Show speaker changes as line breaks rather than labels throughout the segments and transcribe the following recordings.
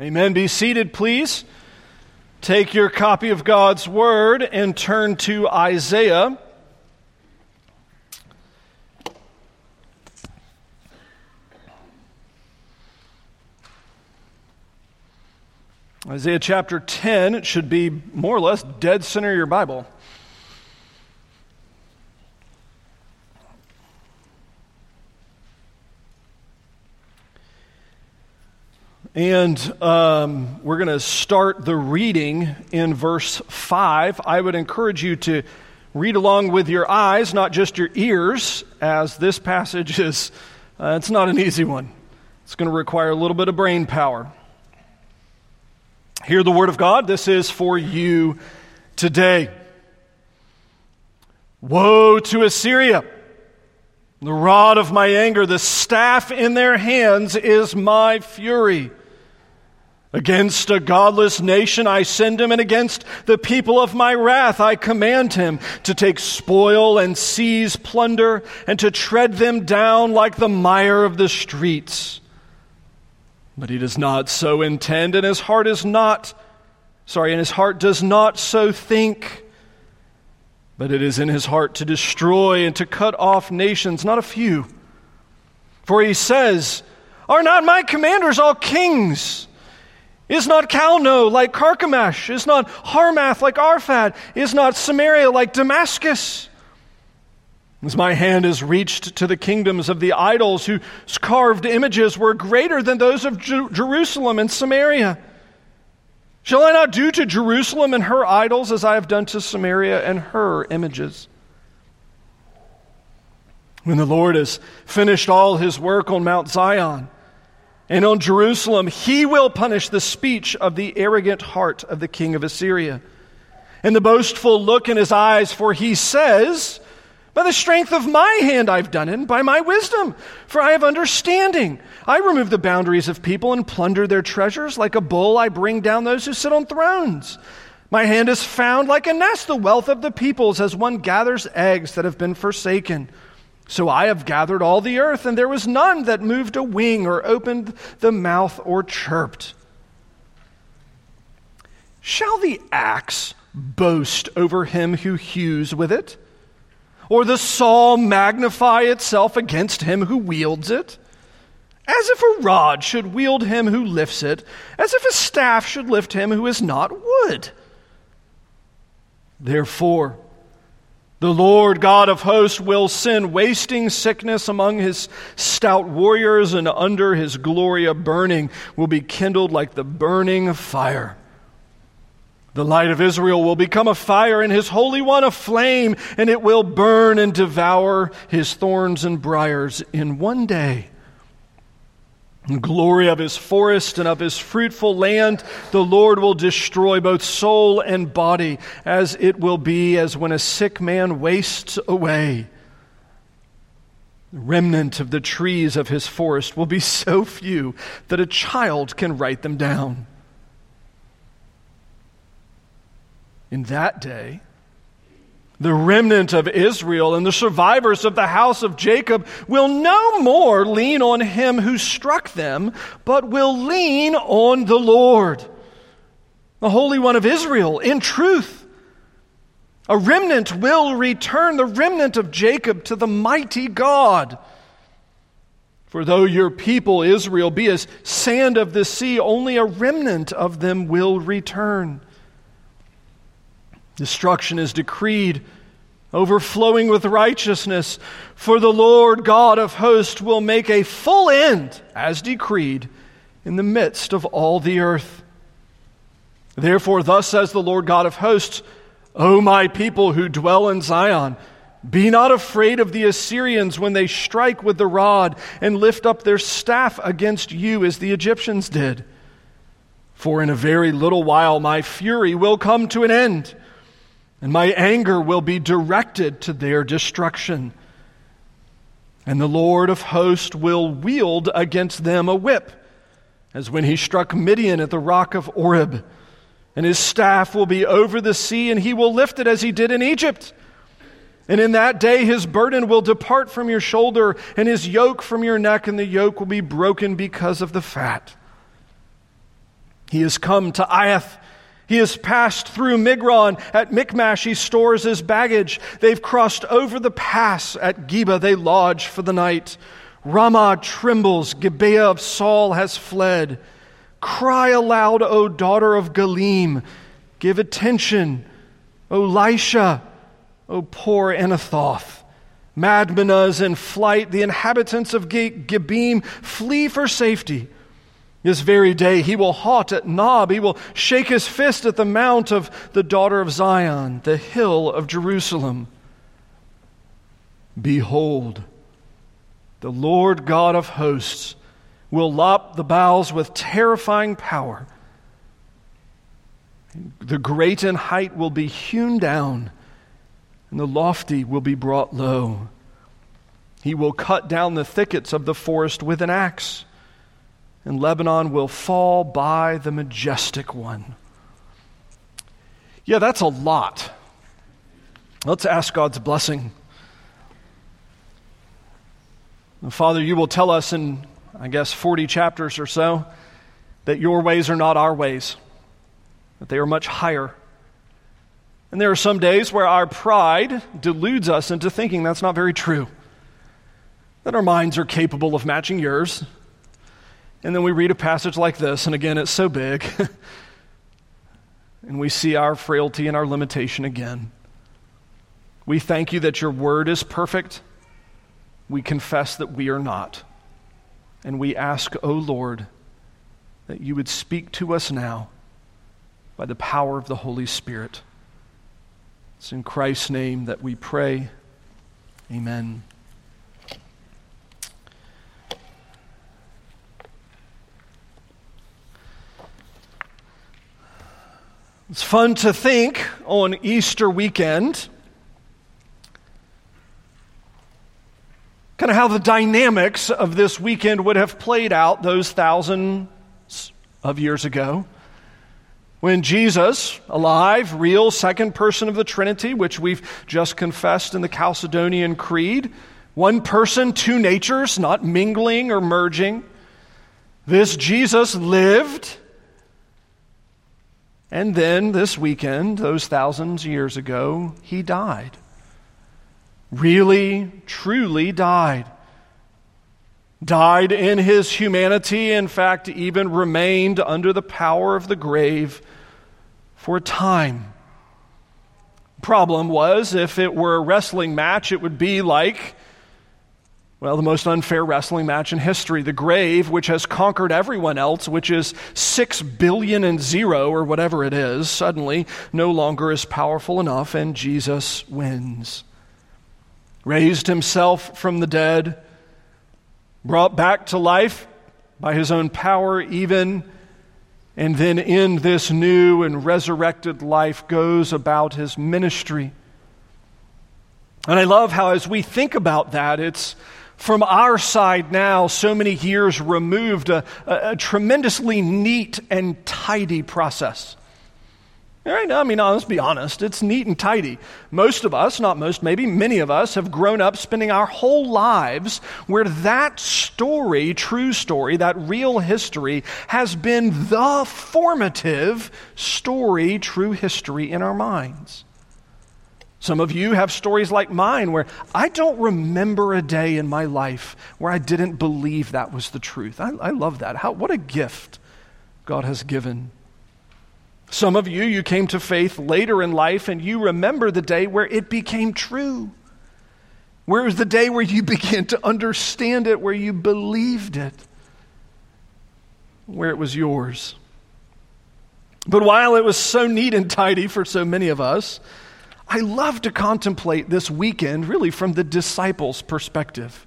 Amen. Be seated, please. Take your copy of God's Word and turn to Isaiah. Isaiah chapter 10, it should be more or less dead center of your Bible. And um, we're going to start the reading in verse 5. I would encourage you to read along with your eyes, not just your ears, as this passage is, uh, it's not an easy one. It's going to require a little bit of brain power. Hear the word of God. This is for you today. Woe to Assyria! The rod of my anger, the staff in their hands is my fury. Against a godless nation I send him, and against the people of my wrath I command him to take spoil and seize plunder, and to tread them down like the mire of the streets. But he does not so intend, and his heart is not, sorry, and his heart does not so think. But it is in his heart to destroy and to cut off nations, not a few. For he says, Are not my commanders all kings? Is not Calno like Carchemish? Is not Hamath like Arpad? Is not Samaria like Damascus? As my hand has reached to the kingdoms of the idols whose carved images were greater than those of Jerusalem and Samaria. Shall I not do to Jerusalem and her idols as I have done to Samaria and her images? When the Lord has finished all his work on Mount Zion, and on Jerusalem, he will punish the speech of the arrogant heart of the king of Assyria and the boastful look in his eyes, for he says, By the strength of my hand I've done it, by my wisdom, for I have understanding. I remove the boundaries of people and plunder their treasures. Like a bull, I bring down those who sit on thrones. My hand has found like a nest the wealth of the peoples as one gathers eggs that have been forsaken. So I have gathered all the earth, and there was none that moved a wing or opened the mouth or chirped. Shall the axe boast over him who hews with it? Or the saw magnify itself against him who wields it? As if a rod should wield him who lifts it, as if a staff should lift him who is not wood. Therefore, the Lord God of hosts will send wasting sickness among his stout warriors, and under his glory a burning will be kindled like the burning fire. The light of Israel will become a fire, and his Holy One a flame, and it will burn and devour his thorns and briers in one day glory of his forest and of his fruitful land, the Lord will destroy both soul and body, as it will be as when a sick man wastes away. The remnant of the trees of his forest will be so few that a child can write them down. In that day, the remnant of Israel and the survivors of the house of Jacob will no more lean on him who struck them, but will lean on the Lord, the Holy One of Israel, in truth. A remnant will return, the remnant of Jacob, to the mighty God. For though your people, Israel, be as sand of the sea, only a remnant of them will return. Destruction is decreed, overflowing with righteousness. For the Lord God of hosts will make a full end, as decreed, in the midst of all the earth. Therefore, thus says the Lord God of hosts, O my people who dwell in Zion, be not afraid of the Assyrians when they strike with the rod and lift up their staff against you as the Egyptians did. For in a very little while my fury will come to an end and my anger will be directed to their destruction. And the Lord of hosts will wield against them a whip, as when he struck Midian at the rock of Oreb. And his staff will be over the sea, and he will lift it as he did in Egypt. And in that day his burden will depart from your shoulder, and his yoke from your neck, and the yoke will be broken because of the fat. He has come to Aiath. He has passed through Migron. At Michmash, he stores his baggage. They've crossed over the pass. At Geba, they lodge for the night. Ramah trembles. Gibeah of Saul has fled. Cry aloud, O daughter of Galim. Give attention, O Laishah, O poor Anathoth. Madmenah is in flight. The inhabitants of Gebim flee for safety. This very day he will halt at Nob. He will shake his fist at the mount of the daughter of Zion, the hill of Jerusalem. Behold, the Lord God of hosts will lop the boughs with terrifying power. The great in height will be hewn down, and the lofty will be brought low. He will cut down the thickets of the forest with an axe and Lebanon will fall by the majestic one. Yeah, that's a lot. Let's ask God's blessing. Father, you will tell us in, I guess, 40 chapters or so that your ways are not our ways, that they are much higher. And there are some days where our pride deludes us into thinking that's not very true, that our minds are capable of matching yours, and then we read a passage like this, and again, it's so big. and we see our frailty and our limitation again. We thank you that your word is perfect. We confess that we are not. And we ask, O oh Lord, that you would speak to us now by the power of the Holy Spirit. It's in Christ's name that we pray. Amen. It's fun to think on Easter weekend kind of how the dynamics of this weekend would have played out those thousands of years ago. When Jesus, alive, real, second person of the Trinity, which we've just confessed in the Chalcedonian Creed, one person, two natures, not mingling or merging. This Jesus lived and then this weekend, those thousands of years ago, he died. Really, truly died. Died in his humanity, in fact, even remained under the power of the grave for a time. Problem was, if it were a wrestling match, it would be like well, the most unfair wrestling match in history, the grave, which has conquered everyone else, which is six billion and zero or whatever it is, suddenly no longer is powerful enough, and Jesus wins. Raised himself from the dead, brought back to life by his own power, even, and then in this new and resurrected life goes about his ministry. And I love how, as we think about that, it's from our side now, so many years removed, a, a, a tremendously neat and tidy process. Right, I mean, let's be honest, it's neat and tidy. Most of us, not most, maybe many of us, have grown up spending our whole lives where that story, true story, that real history, has been the formative story, true history in our minds. Some of you have stories like mine where I don't remember a day in my life where I didn't believe that was the truth. I, I love that. How, what a gift God has given. Some of you, you came to faith later in life and you remember the day where it became true. Where was the day where you began to understand it, where you believed it, where it was yours. But while it was so neat and tidy for so many of us, I love to contemplate this weekend really from the disciples' perspective.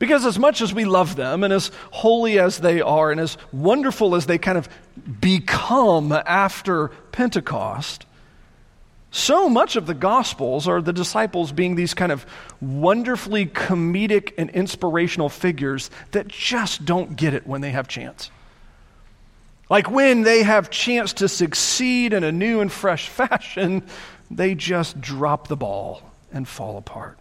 Because as much as we love them, and as holy as they are, and as wonderful as they kind of become after Pentecost, so much of the Gospels are the disciples being these kind of wonderfully comedic and inspirational figures that just don't get it when they have chance. Like when they have chance to succeed in a new and fresh fashion, they just drop the ball and fall apart.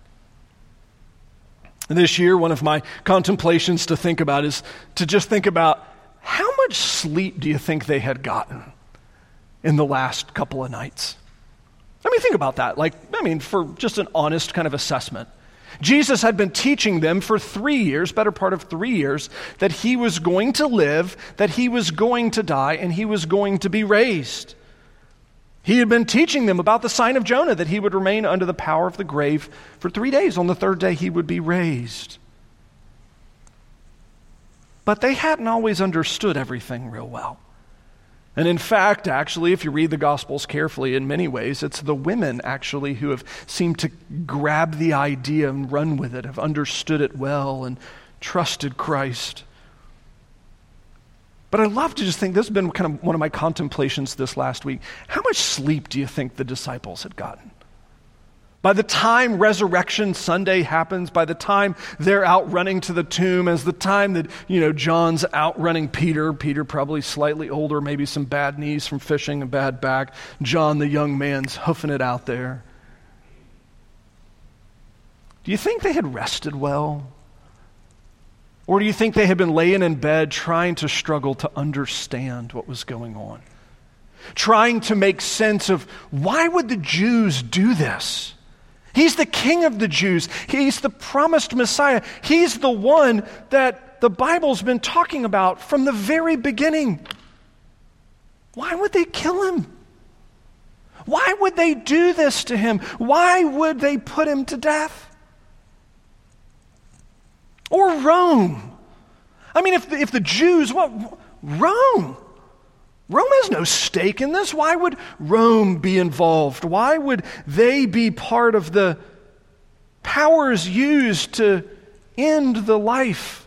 And this year, one of my contemplations to think about is to just think about how much sleep do you think they had gotten in the last couple of nights? I mean, think about that. Like, I mean, for just an honest kind of assessment. Jesus had been teaching them for three years, better part of three years, that he was going to live, that he was going to die, and he was going to be raised. He had been teaching them about the sign of Jonah, that he would remain under the power of the grave for three days. On the third day, he would be raised. But they hadn't always understood everything real well. And in fact, actually, if you read the Gospels carefully, in many ways, it's the women actually who have seemed to grab the idea and run with it, have understood it well, and trusted Christ. But I love to just think this has been kind of one of my contemplations this last week. How much sleep do you think the disciples had gotten? By the time Resurrection Sunday happens, by the time they're out running to the tomb, as the time that, you know, John's outrunning Peter, Peter probably slightly older, maybe some bad knees from fishing, a bad back, John, the young man's hoofing it out there. Do you think they had rested well? Or do you think they had been laying in bed trying to struggle to understand what was going on? Trying to make sense of why would the Jews do this? He's the king of the Jews. He's the promised Messiah. He's the one that the Bible's been talking about from the very beginning. Why would they kill him? Why would they do this to him? Why would they put him to death? Or Rome. I mean, if the, if the Jews, what? Rome. Rome has no stake in this. Why would Rome be involved? Why would they be part of the powers used to end the life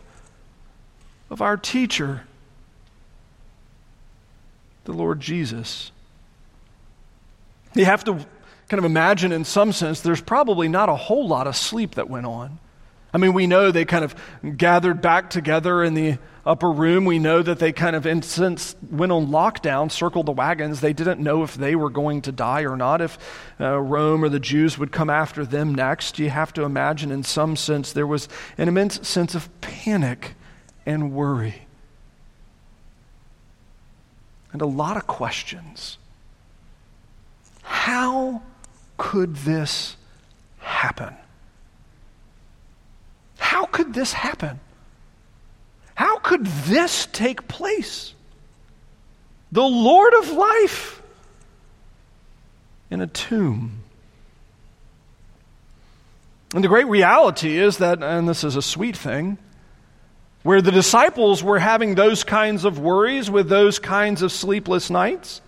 of our teacher, the Lord Jesus? You have to kind of imagine, in some sense, there's probably not a whole lot of sleep that went on. I mean, we know they kind of gathered back together in the upper room. We know that they kind of, in since went on lockdown, circled the wagons. They didn't know if they were going to die or not, if uh, Rome or the Jews would come after them next. You have to imagine, in some sense, there was an immense sense of panic and worry. And a lot of questions. How could this happen? How could this happen? How could this take place? The Lord of life in a tomb. And the great reality is that, and this is a sweet thing, where the disciples were having those kinds of worries with those kinds of sleepless nights.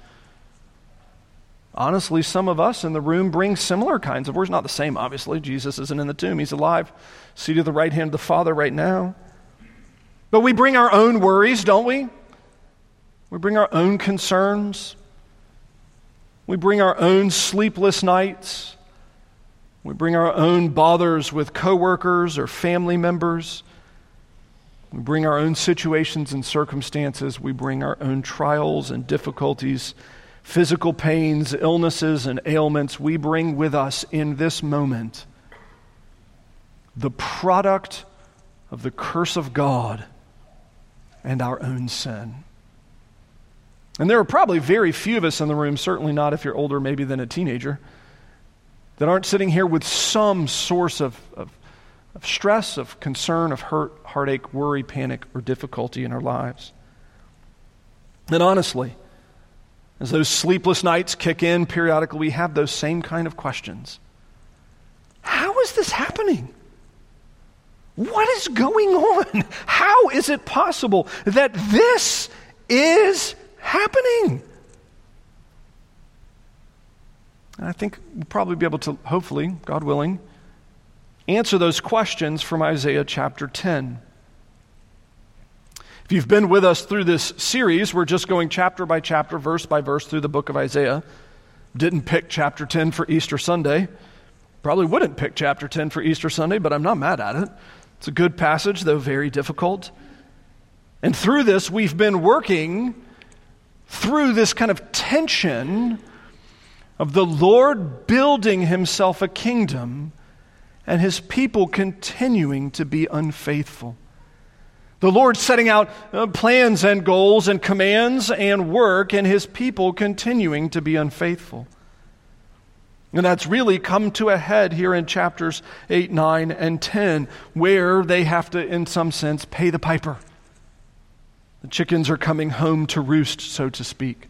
Honestly, some of us in the room bring similar kinds of worries. Not the same, obviously. Jesus isn't in the tomb, he's alive, seated at the right hand of the Father right now. But we bring our own worries, don't we? We bring our own concerns. We bring our own sleepless nights. We bring our own bothers with coworkers or family members. We bring our own situations and circumstances. We bring our own trials and difficulties, physical pains, illnesses, and ailments. We bring with us in this moment the product of the curse of God and our own sin. And there are probably very few of us in the room, certainly not if you're older maybe than a teenager, that aren't sitting here with some source of, of, of stress, of concern, of hurt, heartache, worry, panic, or difficulty in our lives. And honestly, as those sleepless nights kick in periodically, we have those same kind of questions. How is this happening? What is going on? How is it possible that this is happening? And I think we'll probably be able to, hopefully, God willing, answer those questions from Isaiah chapter 10. If you've been with us through this series, we're just going chapter by chapter, verse by verse through the book of Isaiah. Didn't pick chapter 10 for Easter Sunday. Probably wouldn't pick chapter 10 for Easter Sunday, but I'm not mad at it. It's a good passage, though very difficult. And through this, we've been working through this kind of tension of the Lord building himself a kingdom and his people continuing to be unfaithful. The Lord setting out uh, plans and goals and commands and work, and his people continuing to be unfaithful. And that's really come to a head here in chapters 8, 9, and 10, where they have to, in some sense, pay the piper. The chickens are coming home to roost, so to speak.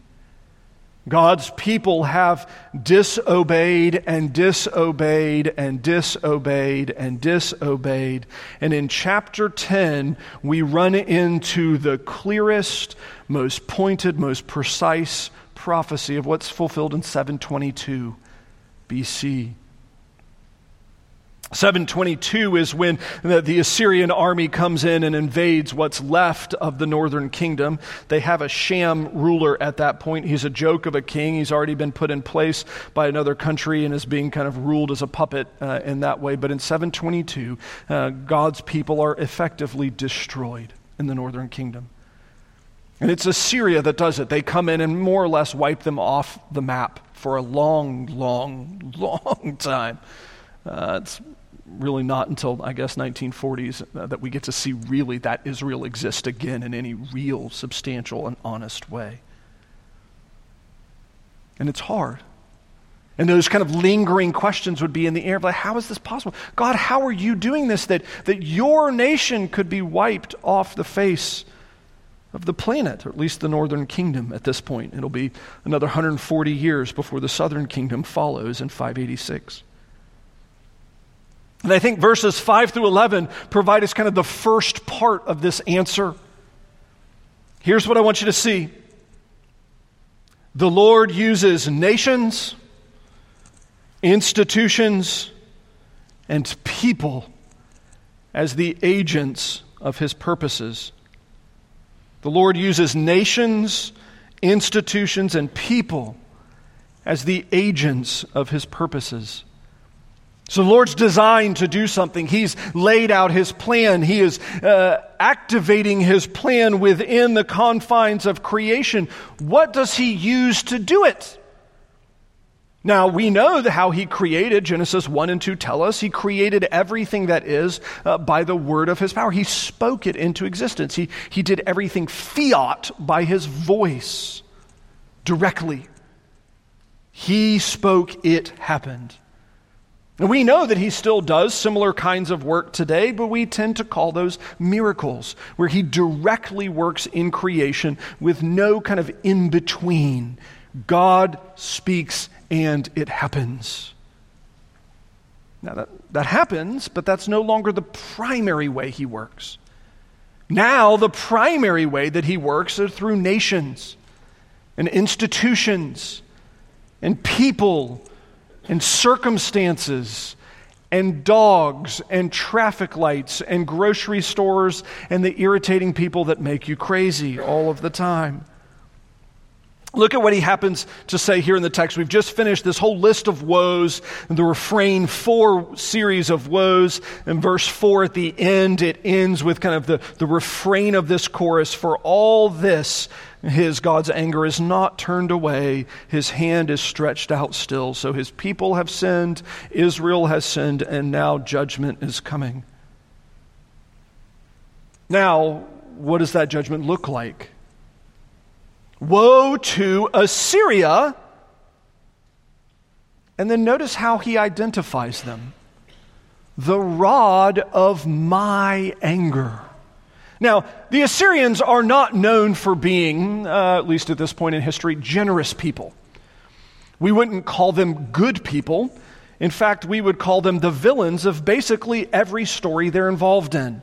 God's people have disobeyed and disobeyed and disobeyed and disobeyed. And in chapter 10, we run into the clearest, most pointed, most precise prophecy of what's fulfilled in 722 BC. 722 is when the, Assyrian army comes in and invades what's left of the northern kingdom. They have a sham ruler at that point. He's a joke of a king. He's already been put in place by another country and is being kind of ruled as a puppet uh, in that way. But in 722, uh, God's people are effectively destroyed in the northern kingdom. And it's Assyria that does it. They come in and more or less wipe them off the map for a long, long, long time. Uh, it's really not until, I guess, 1940s uh, that we get to see really that Israel exist again in any real, substantial, and honest way. And it's hard. And those kind of lingering questions would be in the air like, how is this possible? God, how are you doing this that, that your nation could be wiped off the face of the planet, or at least the northern kingdom at this point? It'll be another 140 years before the southern kingdom follows in 586. And I think verses 5 through 11 provide us kind of the first part of this answer. Here's what I want you to see the Lord uses nations, institutions, and people as the agents of his purposes. The Lord uses nations, institutions, and people as the agents of his purposes. So the Lord's designed to do something. He's laid out his plan. He is uh, activating his plan within the confines of creation. What does he use to do it? Now, we know how he created, Genesis 1 and 2 tell us, he created everything that is uh, by the word of his power. He spoke it into existence. He, he did everything fiat by his voice directly. He spoke, it happened. We know that he still does similar kinds of work today, but we tend to call those miracles, where he directly works in creation with no kind of in between. God speaks and it happens. Now, that, that happens, but that's no longer the primary way he works. Now, the primary way that he works is through nations and institutions and people and circumstances and dogs and traffic lights and grocery stores and the irritating people that make you crazy all of the time. Look at what he happens to say here in the text. We've just finished this whole list of woes, and the refrain four series of woes. In verse four at the end, it ends with kind of the, the refrain of this chorus For all this, his God's anger is not turned away, his hand is stretched out still. So his people have sinned, Israel has sinned, and now judgment is coming. Now, what does that judgment look like? Woe to Assyria. And then notice how he identifies them the rod of my anger. Now, the Assyrians are not known for being, uh, at least at this point in history, generous people. We wouldn't call them good people. In fact, we would call them the villains of basically every story they're involved in.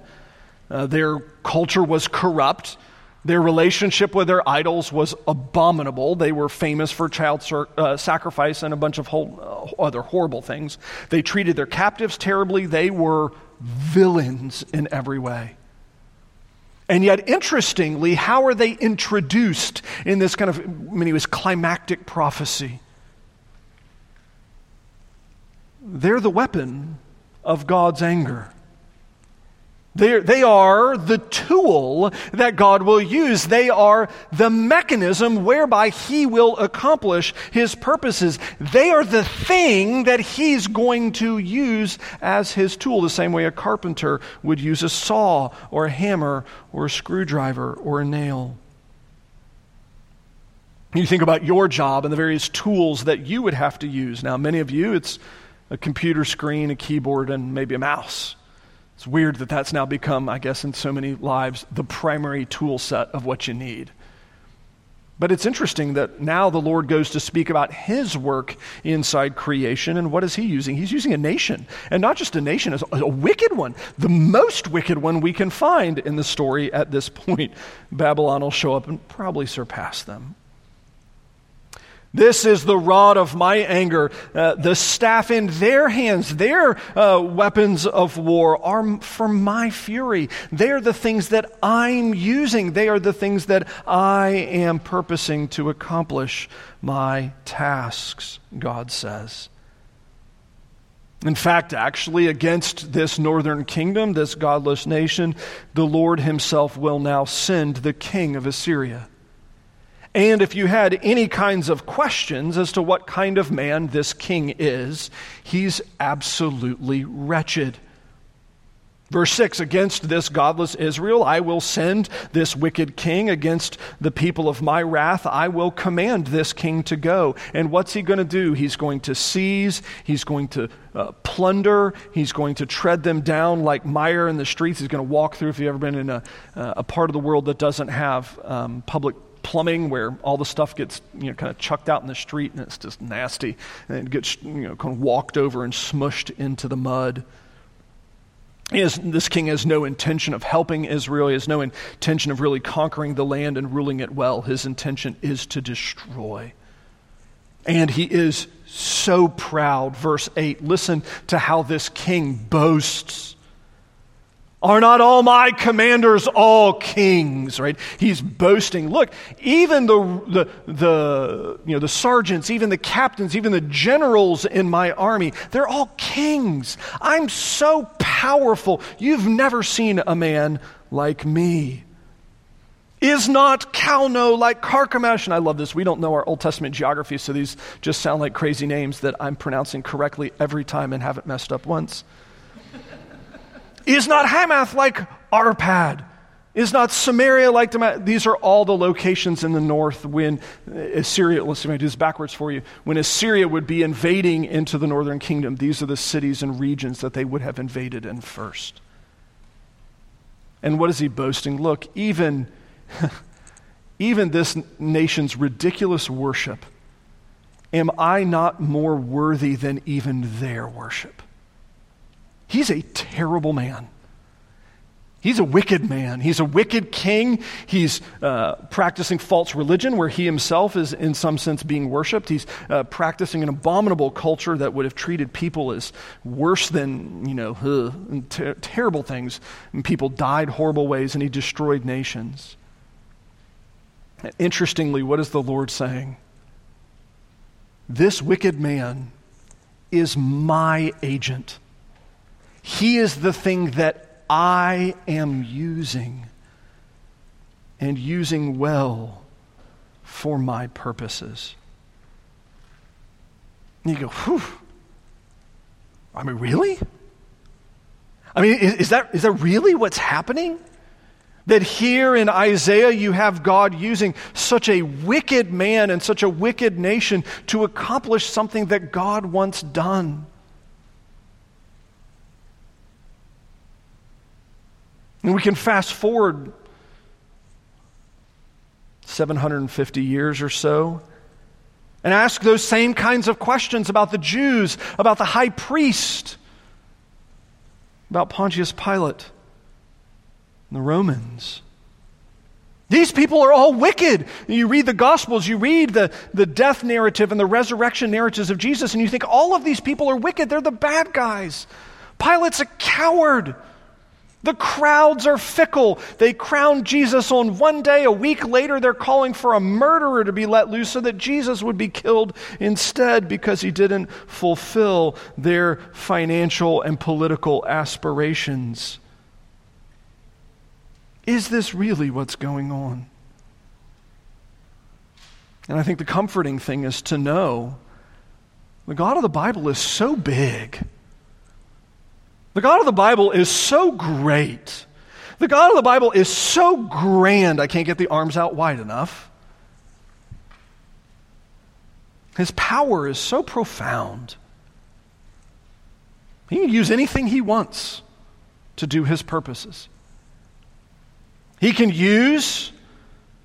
Uh, their culture was corrupt. Their relationship with their idols was abominable. They were famous for child uh, sacrifice and a bunch of whole, uh, other horrible things. They treated their captives terribly. They were villains in every way. And yet, interestingly, how are they introduced in this kind of, I mean, it was climactic prophecy? They're the weapon of God's anger. They're, they are the tool that God will use. They are the mechanism whereby He will accomplish His purposes. They are the thing that He's going to use as His tool, the same way a carpenter would use a saw or a hammer or a screwdriver or a nail. You think about your job and the various tools that you would have to use. Now, many of you, it's a computer screen, a keyboard, and maybe a mouse. It's weird that that's now become, I guess, in so many lives, the primary tool set of what you need. But it's interesting that now the Lord goes to speak about his work inside creation. And what is he using? He's using a nation. And not just a nation, a, a wicked one. The most wicked one we can find in the story at this point. Babylon will show up and probably surpass them. This is the rod of my anger. Uh, the staff in their hands, their uh, weapons of war are for my fury. They are the things that I'm using. They are the things that I am purposing to accomplish my tasks, God says. In fact, actually, against this northern kingdom, this godless nation, the Lord himself will now send the king of Assyria. And if you had any kinds of questions as to what kind of man this king is, he's absolutely wretched. Verse 6 Against this godless Israel, I will send this wicked king. Against the people of my wrath, I will command this king to go. And what's he going to do? He's going to seize, he's going to uh, plunder, he's going to tread them down like mire in the streets. He's going to walk through, if you've ever been in a, uh, a part of the world that doesn't have um, public plumbing where all the stuff gets you know kind of chucked out in the street and it's just nasty and it gets you know kind of walked over and smushed into the mud. This king has no intention of helping Israel. He has no intention of really conquering the land and ruling it well. His intention is to destroy. And he is so proud. Verse 8 listen to how this king boasts. Are not all my commanders all kings? Right? He's boasting. Look, even the, the, the, you know, the sergeants, even the captains, even the generals in my army, they're all kings. I'm so powerful. You've never seen a man like me. Is not Calno like Carchemish? And I love this. We don't know our Old Testament geography, so these just sound like crazy names that I'm pronouncing correctly every time and haven't messed up once. Is not Hamath like Arpad? Is not Samaria like Damascus? These are all the locations in the north when Assyria, let's see, do this backwards for you. When Assyria would be invading into the northern kingdom, these are the cities and regions that they would have invaded in first. And what is he boasting? Look, even, even this nation's ridiculous worship, am I not more worthy than even their worship? He's a terrible man. He's a wicked man. He's a wicked king. He's uh, practicing false religion where he himself is, in some sense, being worshiped. He's uh, practicing an abominable culture that would have treated people as worse than, you know, uh, ter- terrible things. And people died horrible ways, and he destroyed nations. Interestingly, what is the Lord saying? This wicked man is my agent. He is the thing that I am using and using well for my purposes. And you go, whew. I mean, really? I mean, is, is, that, is that really what's happening? That here in Isaiah you have God using such a wicked man and such a wicked nation to accomplish something that God once done. And we can fast forward 750 years or so and ask those same kinds of questions about the Jews, about the high priest, about Pontius Pilate, and the Romans. These people are all wicked. You read the Gospels, you read the, the death narrative and the resurrection narratives of Jesus, and you think all of these people are wicked. They're the bad guys. Pilate's a coward. The crowds are fickle. They crown Jesus on one day. A week later, they're calling for a murderer to be let loose so that Jesus would be killed instead because he didn't fulfill their financial and political aspirations. Is this really what's going on? And I think the comforting thing is to know the God of the Bible is so big. The God of the Bible is so great. The God of the Bible is so grand, I can't get the arms out wide enough. His power is so profound. He can use anything he wants to do his purposes. He can use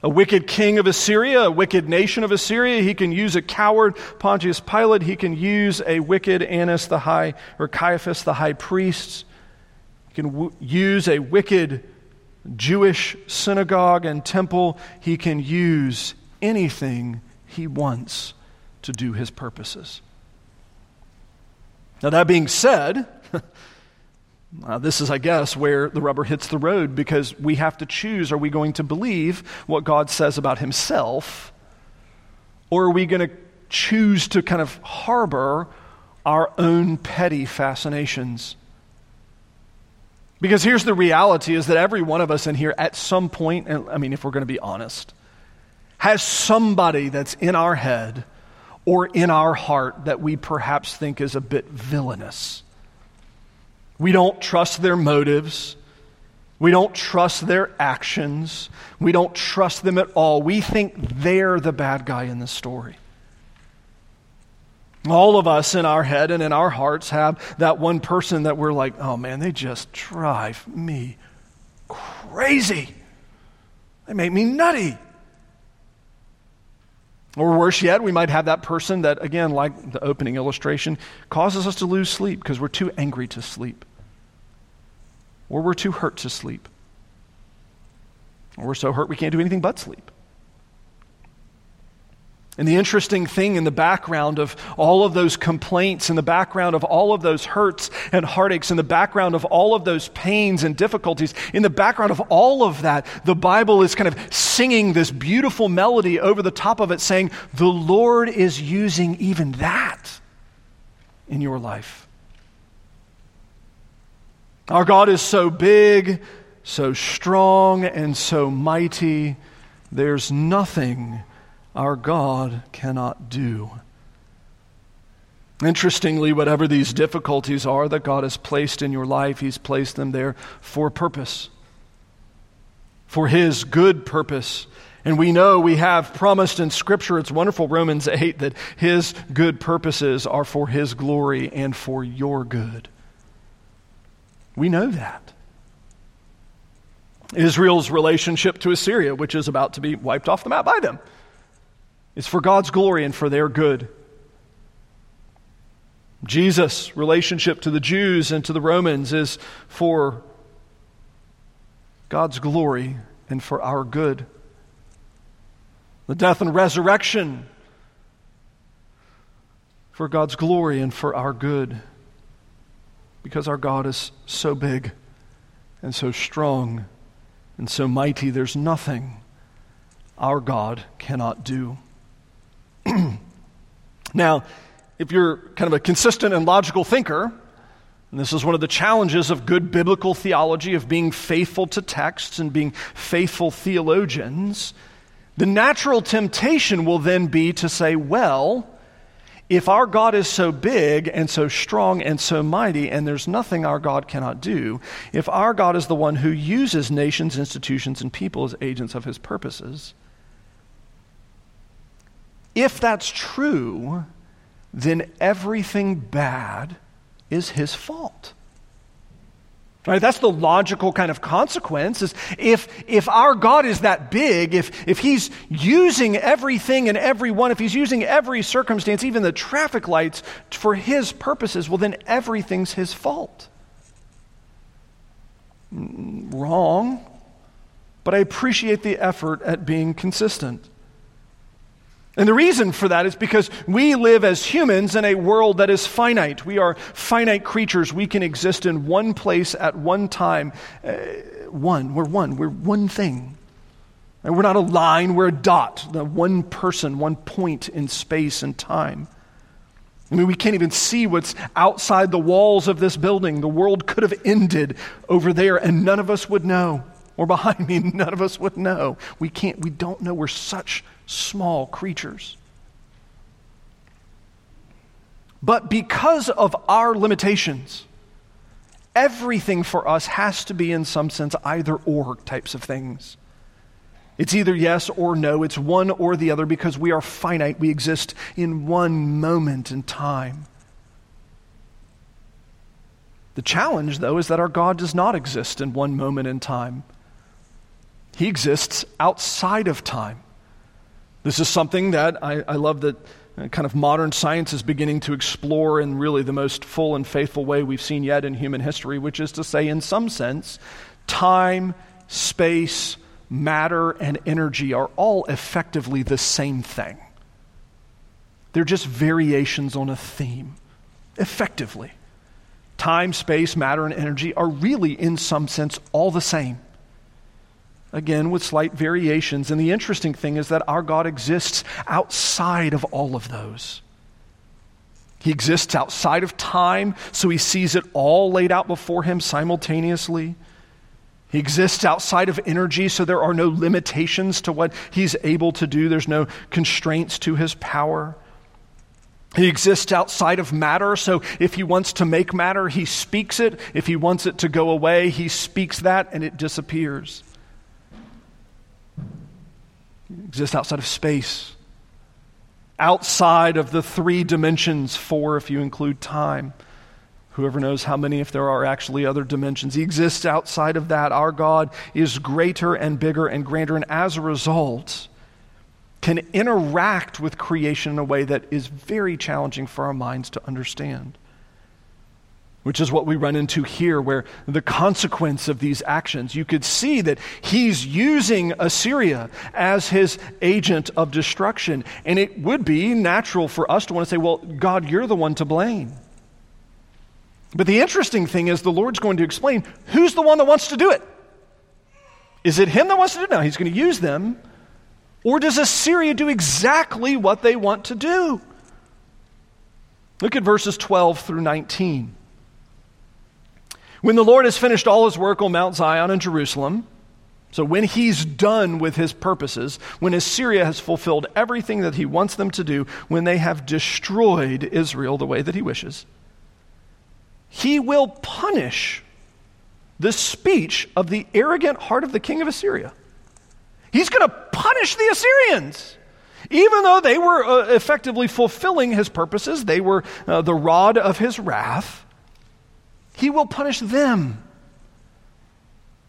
a wicked king of Assyria, a wicked nation of Assyria. He can use a coward, Pontius Pilate. He can use a wicked Annas the high, or Caiaphas the high priest. He can w- use a wicked Jewish synagogue and temple. He can use anything he wants to do his purposes. Now, that being said, Uh, this is, I guess, where the rubber hits the road because we have to choose are we going to believe what God says about himself, or are we going to choose to kind of harbor our own petty fascinations? Because here's the reality is that every one of us in here at some point, and I mean, if we're going to be honest, has somebody that's in our head or in our heart that we perhaps think is a bit villainous we don't trust their motives. We don't trust their actions. We don't trust them at all. We think they're the bad guy in the story. All of us in our head and in our hearts have that one person that we're like, oh man, they just drive me crazy. They make me nutty. Or worse yet, we might have that person that, again, like the opening illustration, causes us to lose sleep because we're too angry to sleep or we're too hurt to sleep, or we're so hurt we can't do anything but sleep. And the interesting thing in the background of all of those complaints, in the background of all of those hurts and heartaches, in the background of all of those pains and difficulties, in the background of all of that, the Bible is kind of singing this beautiful melody over the top of it, saying, The Lord is using even that in your life. Our God is so big, so strong, and so mighty. There's nothing our God cannot do. Interestingly, whatever these difficulties are that God has placed in your life, He's placed them there for purpose, for His good purpose. And we know we have promised in Scripture, it's wonderful, Romans 8, that His good purposes are for His glory and for your good. We know that. Israel's relationship to Assyria, which is about to be wiped off the map by them, is for God's glory and for their good. Jesus' relationship to the Jews and to the Romans is for God's glory and for our good. The death and resurrection for God's glory and for our good because our God is so big and so strong and so mighty, there's nothing our God cannot do. now, if you're kind of a consistent and logical thinker, and this is one of the challenges of good biblical theology, of being faithful to texts and being faithful theologians, the natural temptation will then be to say, well, if our God is so big and so strong and so mighty, and there's nothing our God cannot do, if our God is the one who uses nations, institutions, and people as agents of his purposes, if that's true, then everything bad is his fault. Right? That's the logical kind of consequence is if, if our God is that big, if, if he's using everything and everyone, if he's using every circumstance, even the traffic lights for his purposes, well, then everything's his fault. Mm, wrong, but I appreciate the effort at being consistent. And the reason for that is because we live as humans in a world that is finite. We are finite creatures. We can exist in one place at one time. Uh, one. We're one. We're one thing. And we're not a line, we're a dot, the one person, one point in space and time. I mean, we can't even see what's outside the walls of this building. The world could have ended over there, and none of us would know. or behind me, none of us would know. We can't, we don't know. We're such small creatures. But because of our limitations, everything for us has to be, in some sense, either or types of things. It's either yes or no. It's one or the other because we are finite. We exist in one moment in time. The challenge, though, is that our God does not exist in one moment in time. He exists outside of time. This is something that I, I love that uh, kind of modern science is beginning to explore in really the most full and faithful way we've seen yet in human history, which is to say, in some sense, time, space, matter, and energy are all effectively the same thing. They're just variations on a theme, effectively. Time, space, matter, and energy are really, in some sense, all the same again with slight variations. And the interesting thing is that our God exists outside of all of those. He exists outside of time, so he sees it all laid out before him simultaneously. He exists outside of energy, so there are no limitations to what he's able to do. There's no constraints to his power. He exists outside of matter, so if he wants to make matter, he speaks it. If he wants it to go away, he speaks that and it disappears exist outside of space, outside of the three dimensions, four if you include time. Whoever knows how many, if there are actually other dimensions. He exists outside of that. Our God is greater and bigger and grander, and as a result, can interact with creation in a way that is very challenging for our minds to understand which is what we run into here, where the consequence of these actions, you could see that he's using Assyria as his agent of destruction. And it would be natural for us to want to say, well, God, you're the one to blame. But the interesting thing is, the Lord's going to explain who's the one that wants to do it. Is it him that wants to do it? Now, he's going to use them. Or does Assyria do exactly what they want to do? Look at verses 12 through 19. When the Lord has finished all his work on Mount Zion and Jerusalem, so when he's done with his purposes, when Assyria has fulfilled everything that he wants them to do, when they have destroyed Israel the way that he wishes, he will punish the speech of the arrogant heart of the king of Assyria. He's going to punish the Assyrians. Even though they were uh, effectively fulfilling his purposes, they were uh, the rod of his wrath. He will punish them.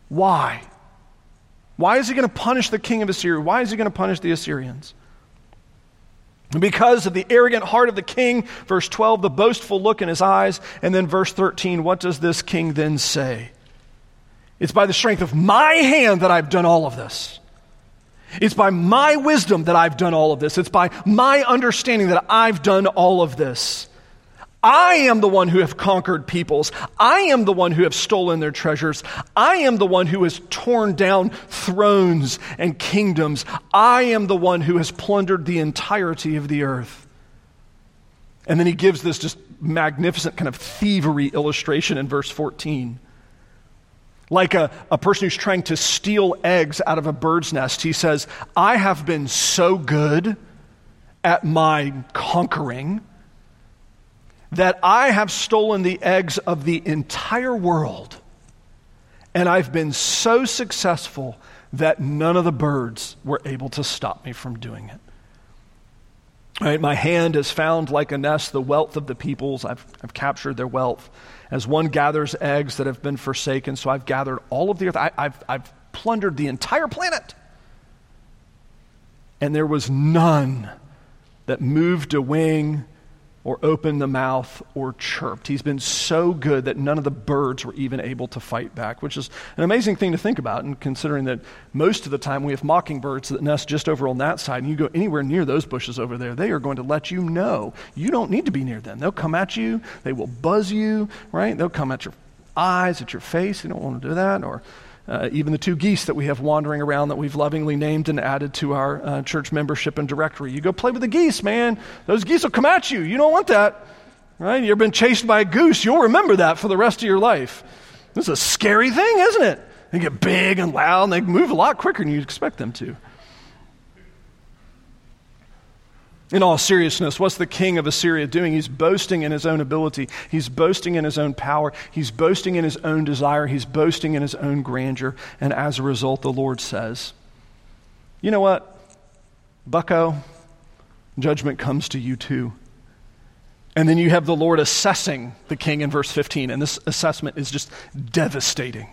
Why? Why is he going to punish the king of Assyria? Why is he going to punish the Assyrians? Because of the arrogant heart of the king, verse 12, the boastful look in his eyes, and then verse 13, what does this king then say? It's by the strength of my hand that I've done all of this. It's by my wisdom that I've done all of this. It's by my understanding that I've done all of this. I am the one who have conquered peoples. I am the one who have stolen their treasures. I am the one who has torn down thrones and kingdoms. I am the one who has plundered the entirety of the earth. And then he gives this just magnificent kind of thievery illustration in verse 14. Like a, a person who's trying to steal eggs out of a bird's nest, he says, I have been so good at my conquering that I have stolen the eggs of the entire world, and I've been so successful that none of the birds were able to stop me from doing it. Right, my hand has found like a nest the wealth of the peoples. I've, I've captured their wealth. As one gathers eggs that have been forsaken, so I've gathered all of the earth. I, I've, I've plundered the entire planet. And there was none that moved a wing or opened the mouth or chirped. He's been so good that none of the birds were even able to fight back, which is an amazing thing to think about. And considering that most of the time we have mockingbirds that nest just over on that side, and you go anywhere near those bushes over there, they are going to let you know you don't need to be near them. They'll come at you, they will buzz you, right? They'll come at your eyes, at your face. You don't want to do that. Or uh, even the two geese that we have wandering around that we've lovingly named and added to our uh, church membership and directory. You go play with the geese, man. Those geese will come at you. You don't want that. Right? You've been chased by a goose. You'll remember that for the rest of your life. This is a scary thing, isn't it? They get big and loud, and they move a lot quicker than you'd expect them to. In all seriousness, what's the king of Assyria doing? He's boasting in his own ability. He's boasting in his own power. He's boasting in his own desire. He's boasting in his own grandeur. And as a result, the Lord says, You know what, bucko? Judgment comes to you too. And then you have the Lord assessing the king in verse 15, and this assessment is just devastating.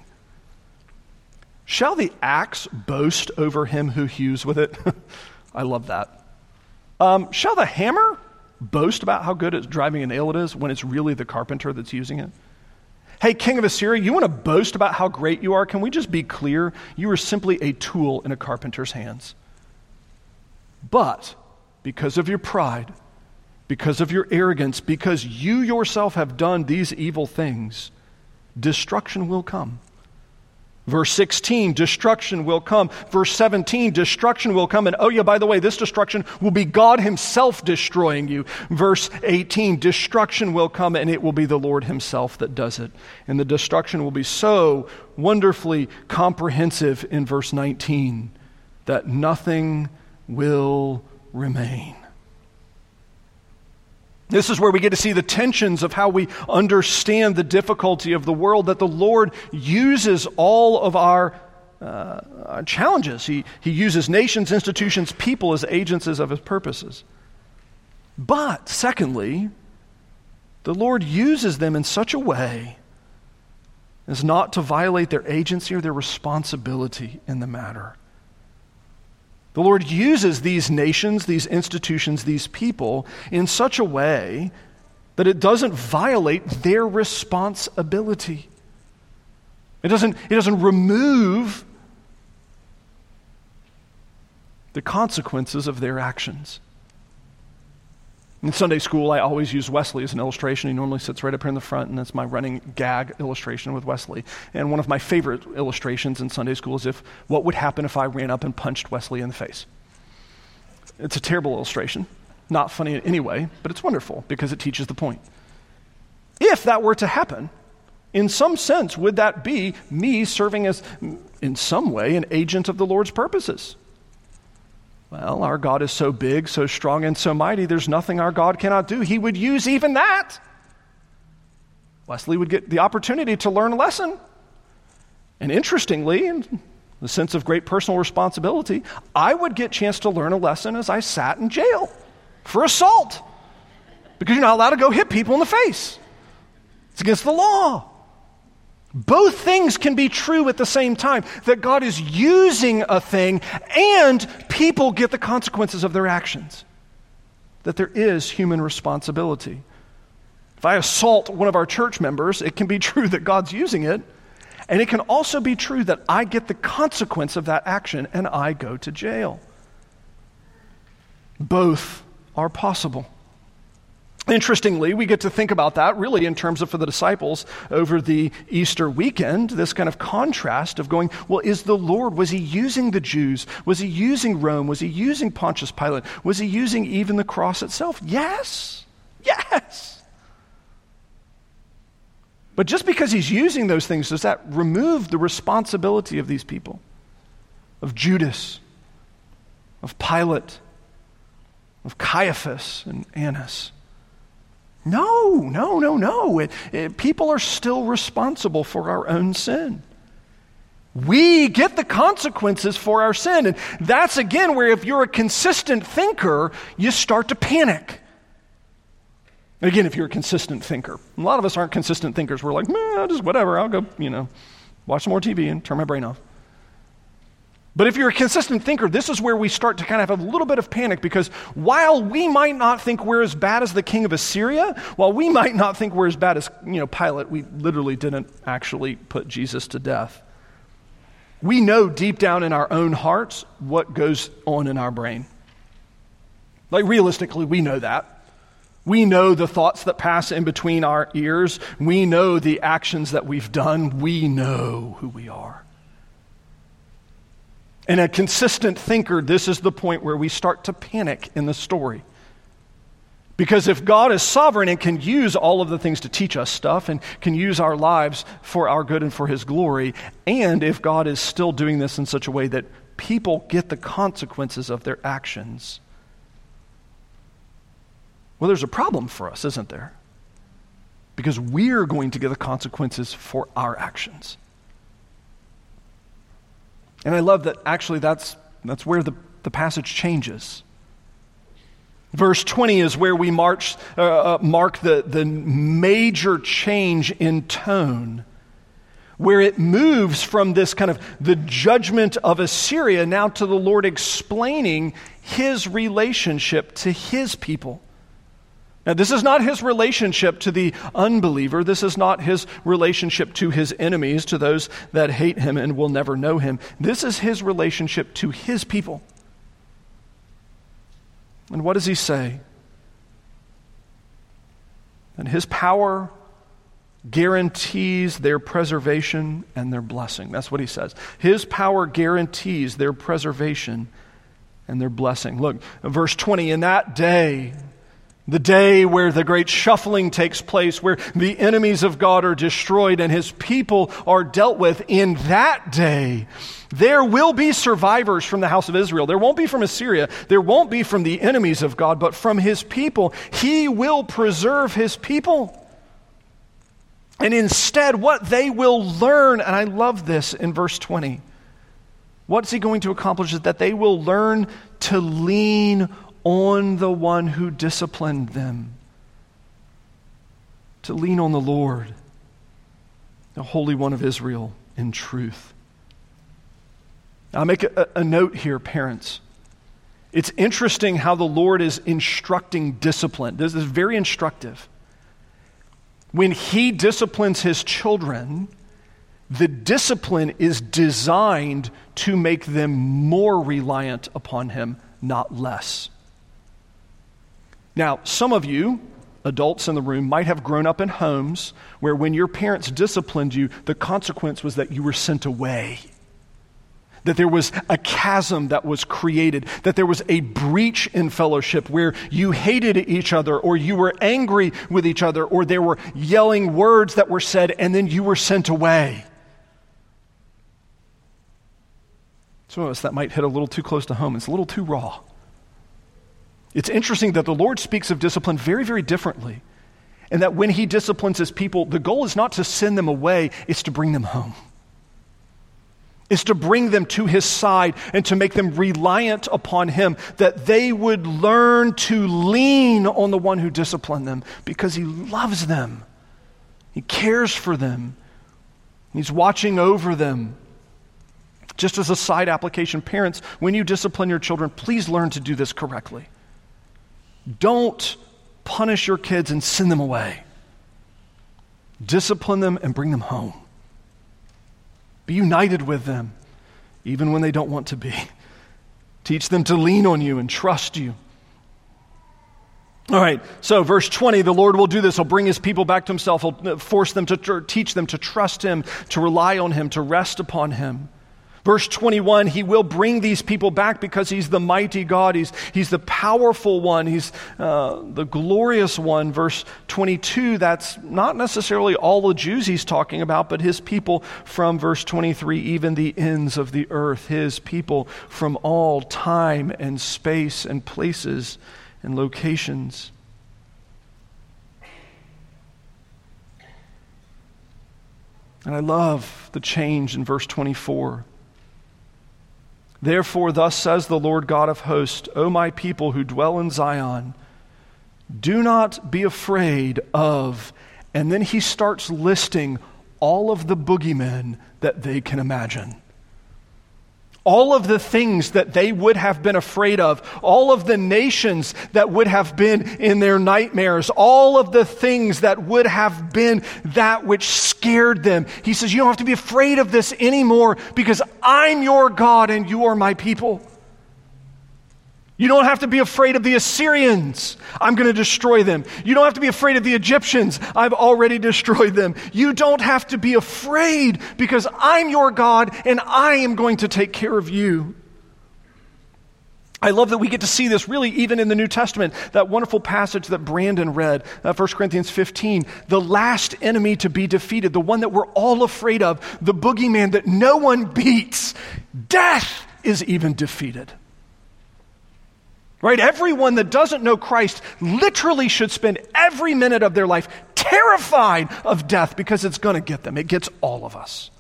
Shall the axe boast over him who hews with it? I love that. Um, shall the hammer boast about how good at driving a nail it is when it's really the carpenter that's using it? Hey, king of Assyria, you want to boast about how great you are? Can we just be clear? You are simply a tool in a carpenter's hands. But because of your pride, because of your arrogance, because you yourself have done these evil things, destruction will come. Verse 16, destruction will come. Verse 17, destruction will come. And oh, yeah, by the way, this destruction will be God Himself destroying you. Verse 18, destruction will come, and it will be the Lord Himself that does it. And the destruction will be so wonderfully comprehensive in verse 19 that nothing will remain. This is where we get to see the tensions of how we understand the difficulty of the world, that the Lord uses all of our uh, challenges. He, he uses nations, institutions, people as agencies of his purposes. But, secondly, the Lord uses them in such a way as not to violate their agency or their responsibility in the matter. The Lord uses these nations, these institutions, these people in such a way that it doesn't violate their responsibility. It doesn't, it doesn't remove the consequences of their actions. In Sunday school, I always use Wesley as an illustration. He normally sits right up here in the front, and that's my running gag illustration with Wesley. And one of my favorite illustrations in Sunday school is if what would happen if I ran up and punched Wesley in the face. It's a terrible illustration, not funny in any way, but it's wonderful because it teaches the point. If that were to happen, in some sense, would that be me serving as, in some way, an agent of the Lord's purposes? Well, our God is so big, so strong, and so mighty, there's nothing our God cannot do. He would use even that. Wesley would get the opportunity to learn a lesson. And interestingly, in the sense of great personal responsibility, I would get a chance to learn a lesson as I sat in jail for assault. Because you're not allowed to go hit people in the face. It's against the law. Both things can be true at the same time that God is using a thing and people get the consequences of their actions. That there is human responsibility. If I assault one of our church members, it can be true that God's using it, and it can also be true that I get the consequence of that action and I go to jail. Both are possible. Interestingly, we get to think about that really in terms of for the disciples over the Easter weekend, this kind of contrast of going, well, is the Lord, was he using the Jews? Was he using Rome? Was he using Pontius Pilate? Was he using even the cross itself? Yes. Yes. But just because he's using those things, does that remove the responsibility of these people? Of Judas, of Pilate, of Caiaphas and Annas? No, no, no, no. It, it, people are still responsible for our own sin. We get the consequences for our sin. And that's again where, if you're a consistent thinker, you start to panic. again, if you're a consistent thinker, a lot of us aren't consistent thinkers. We're like, man, just whatever, I'll go, you know, watch some more TV and turn my brain off. But if you're a consistent thinker, this is where we start to kind of have a little bit of panic because while we might not think we're as bad as the king of Assyria, while we might not think we're as bad as, you know, Pilate, we literally didn't actually put Jesus to death. We know deep down in our own hearts what goes on in our brain. Like realistically, we know that. We know the thoughts that pass in between our ears. We know the actions that we've done. We know who we are. And a consistent thinker, this is the point where we start to panic in the story. Because if God is sovereign and can use all of the things to teach us stuff and can use our lives for our good and for His glory, and if God is still doing this in such a way that people get the consequences of their actions, well, there's a problem for us, isn't there? Because we're going to get the consequences for our actions. And I love that actually that's, that's where the, the passage changes. Verse 20 is where we march, uh, uh, mark the, the major change in tone, where it moves from this kind of the judgment of Assyria now to the Lord explaining his relationship to his people. Now, this is not his relationship to the unbeliever. This is not his relationship to his enemies, to those that hate him and will never know him. This is his relationship to his people. And what does he say? And his power guarantees their preservation and their blessing. That's what he says. His power guarantees their preservation and their blessing. Look, verse 20 In that day, the day where the great shuffling takes place, where the enemies of God are destroyed and his people are dealt with, in that day, there will be survivors from the house of Israel. There won't be from Assyria. There won't be from the enemies of God, but from his people. He will preserve his people. And instead, what they will learn, and I love this in verse 20. What's he going to accomplish? Is that they will learn to lean on the one who disciplined them, to lean on the Lord, the Holy One of Israel, in truth. I'll make a, a note here, parents. It's interesting how the Lord is instructing discipline. This is very instructive. When He disciplines His children, the discipline is designed to make them more reliant upon Him, not less. Now, some of you, adults in the room, might have grown up in homes where when your parents disciplined you, the consequence was that you were sent away. That there was a chasm that was created, that there was a breach in fellowship where you hated each other, or you were angry with each other, or there were yelling words that were said, and then you were sent away. Some of us, that might hit a little too close to home. It's a little too raw. It's interesting that the Lord speaks of discipline very, very differently. And that when He disciplines His people, the goal is not to send them away, it's to bring them home. It's to bring them to His side and to make them reliant upon Him, that they would learn to lean on the one who disciplined them because He loves them. He cares for them. He's watching over them. Just as a side application, parents, when you discipline your children, please learn to do this correctly. Don't punish your kids and send them away. Discipline them and bring them home. Be united with them, even when they don't want to be. Teach them to lean on you and trust you. All right, so verse 20, the Lord will do this. He'll bring his people back to himself. He'll force them to teach them to trust him, to rely on him, to rest upon him. Verse 21, he will bring these people back because he's the mighty God. He's, he's the powerful one. He's uh, the glorious one. Verse 22, that's not necessarily all the Jews he's talking about, but his people from verse 23, even the ends of the earth, his people from all time and space and places and locations. And I love the change in verse 24. Therefore, thus says the Lord God of hosts, O my people who dwell in Zion, do not be afraid of. And then he starts listing all of the boogeymen that they can imagine all of the things that they would have been afraid of, all of the nations that would have been in their nightmares, all of the things that would have been that which scared them. He says, You don't have to be afraid of this anymore because I'm your God and you are my people. You don't have to be afraid of the Assyrians. I'm going to destroy them. You don't have to be afraid of the Egyptians. I've already destroyed them. You don't have to be afraid because I'm your God and I am going to take care of you. I love that we get to see this really even in the New Testament. That wonderful passage that Brandon read, uh, 1 Corinthians 15. The last enemy to be defeated, the one that we're all afraid of, the boogeyman that no one beats. Death is even defeated. Right? Everyone that doesn't know Christ literally should spend every minute of their life terrified of death because it's going to get them. It gets all of us.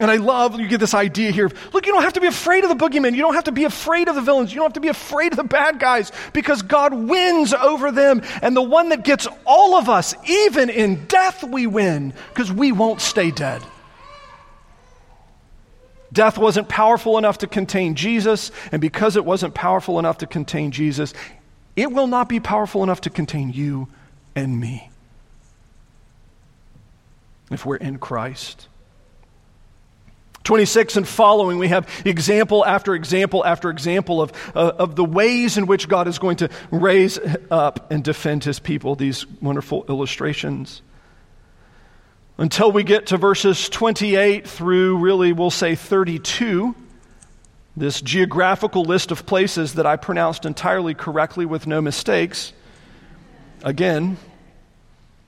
And I love you get this idea here look, you don't have to be afraid of the boogeyman. You don't have to be afraid of the villains. You don't have to be afraid of the bad guys because God wins over them. And the one that gets all of us, even in death, we win because we won't stay dead. Death wasn't powerful enough to contain Jesus, and because it wasn't powerful enough to contain Jesus, it will not be powerful enough to contain you and me if we're in Christ. 26 and following, we have example after example after example of, uh, of the ways in which God is going to raise up and defend his people, these wonderful illustrations. Until we get to verses 28 through really, we'll say 32, this geographical list of places that I pronounced entirely correctly with no mistakes. Again,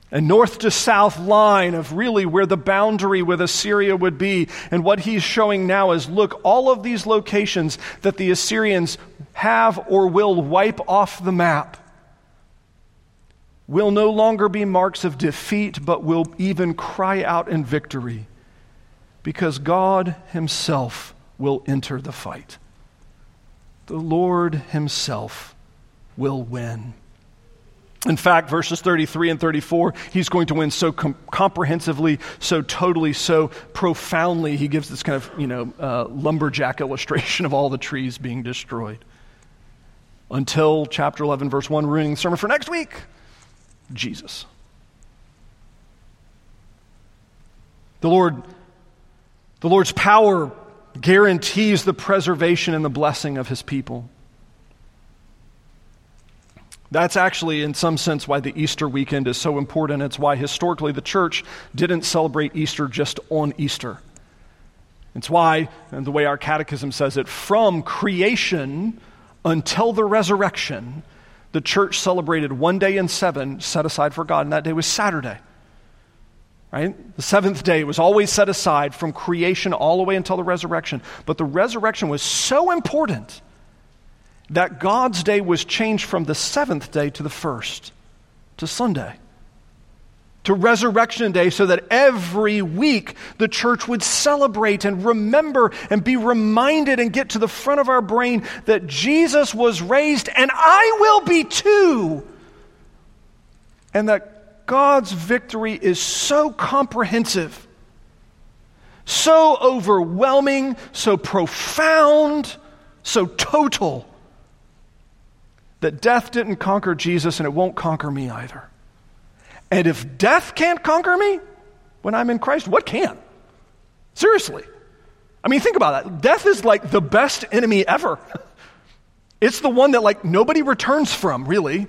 a north to south line of really where the boundary with Assyria would be. And what he's showing now is look, all of these locations that the Assyrians have or will wipe off the map will no longer be marks of defeat, but will even cry out in victory because God Himself will enter the fight. The Lord Himself will win. In fact, verses 33 and 34, he's going to win so com- comprehensively, so totally, so profoundly. He gives this kind of, you know, uh, lumberjack illustration of all the trees being destroyed. Until chapter 11, verse 1, ruining the sermon for next week Jesus. The Lord, the Lord's power guarantees the preservation and the blessing of his people. That's actually, in some sense, why the Easter weekend is so important. It's why historically the church didn't celebrate Easter just on Easter. It's why, and the way our catechism says it, from creation until the resurrection, the church celebrated one day in seven set aside for God, and that day was Saturday. Right? The seventh day was always set aside from creation all the way until the resurrection. But the resurrection was so important that God's day was changed from the seventh day to the first, to Sunday, to Resurrection Day, so that every week the church would celebrate and remember and be reminded and get to the front of our brain that Jesus was raised and I will be too. And that God's victory is so comprehensive, so overwhelming, so profound, so total that death didn't conquer Jesus and it won't conquer me either. And if death can't conquer me when I'm in Christ, what can? Seriously. I mean, think about that. Death is like the best enemy ever. It's the one that like nobody returns from, really.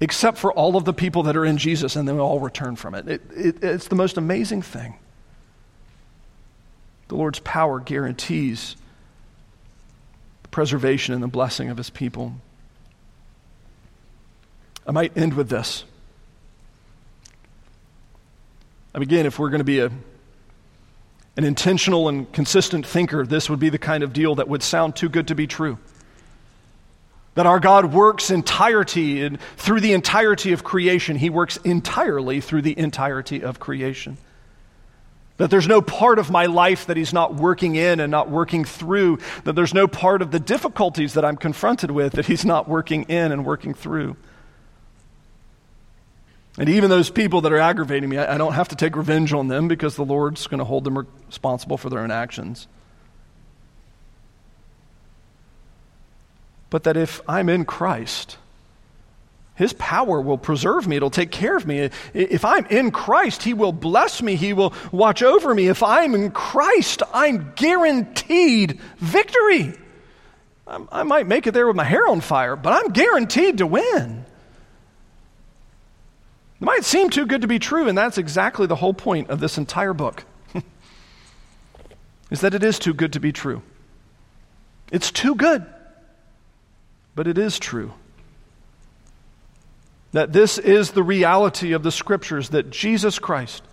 Except for all of the people that are in Jesus, and they all return from it. it, it it's the most amazing thing. The Lord's power guarantees the preservation and the blessing of his people. I might end with this. And again, if we're going to be a, an intentional and consistent thinker, this would be the kind of deal that would sound too good to be true. That our God works entirety and through the entirety of creation. He works entirely through the entirety of creation. That there's no part of my life that He's not working in and not working through. That there's no part of the difficulties that I'm confronted with that He's not working in and working through. And even those people that are aggravating me, I, don't have to take revenge on them because the Lord's going to hold them responsible for their own actions. But that if I'm in Christ, his power will preserve me. It'll take care of me. If I'm in Christ, He will bless me. He will watch over me. If I'm in Christ, I'm guaranteed victory. I might make it there with my hair on fire, but I'm guaranteed to win. It might seem too good to be true, and that's exactly the whole point of this entire book. is that it is too good to be true. It's too good. But it is true that this is the reality of the scriptures that Jesus Christ,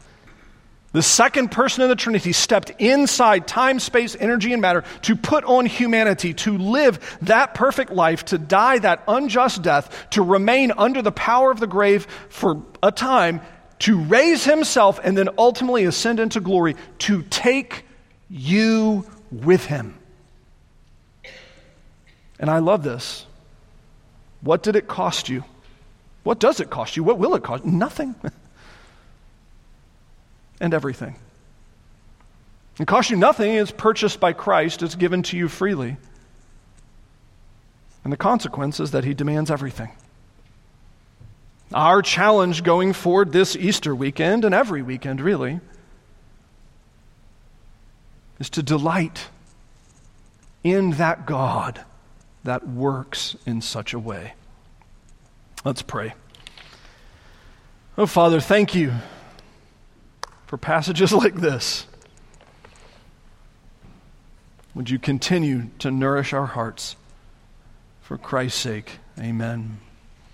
the second person of the Trinity, stepped inside time, space, energy, and matter to put on humanity, to live that perfect life, to die that unjust death, to remain under the power of the grave for a time, to raise himself, and then ultimately ascend into glory, to take you with him. And I love this. What did it cost you? What does it cost you? What will it cost? Nothing. and everything. It costs you nothing, it's purchased by Christ, it's given to you freely. And the consequence is that he demands everything. Our challenge going forward this Easter weekend and every weekend, really, is to delight in that God that works in such a way. Let's pray. Oh, Father, thank you for passages like this. Would you continue to nourish our hearts for Christ's sake? Amen.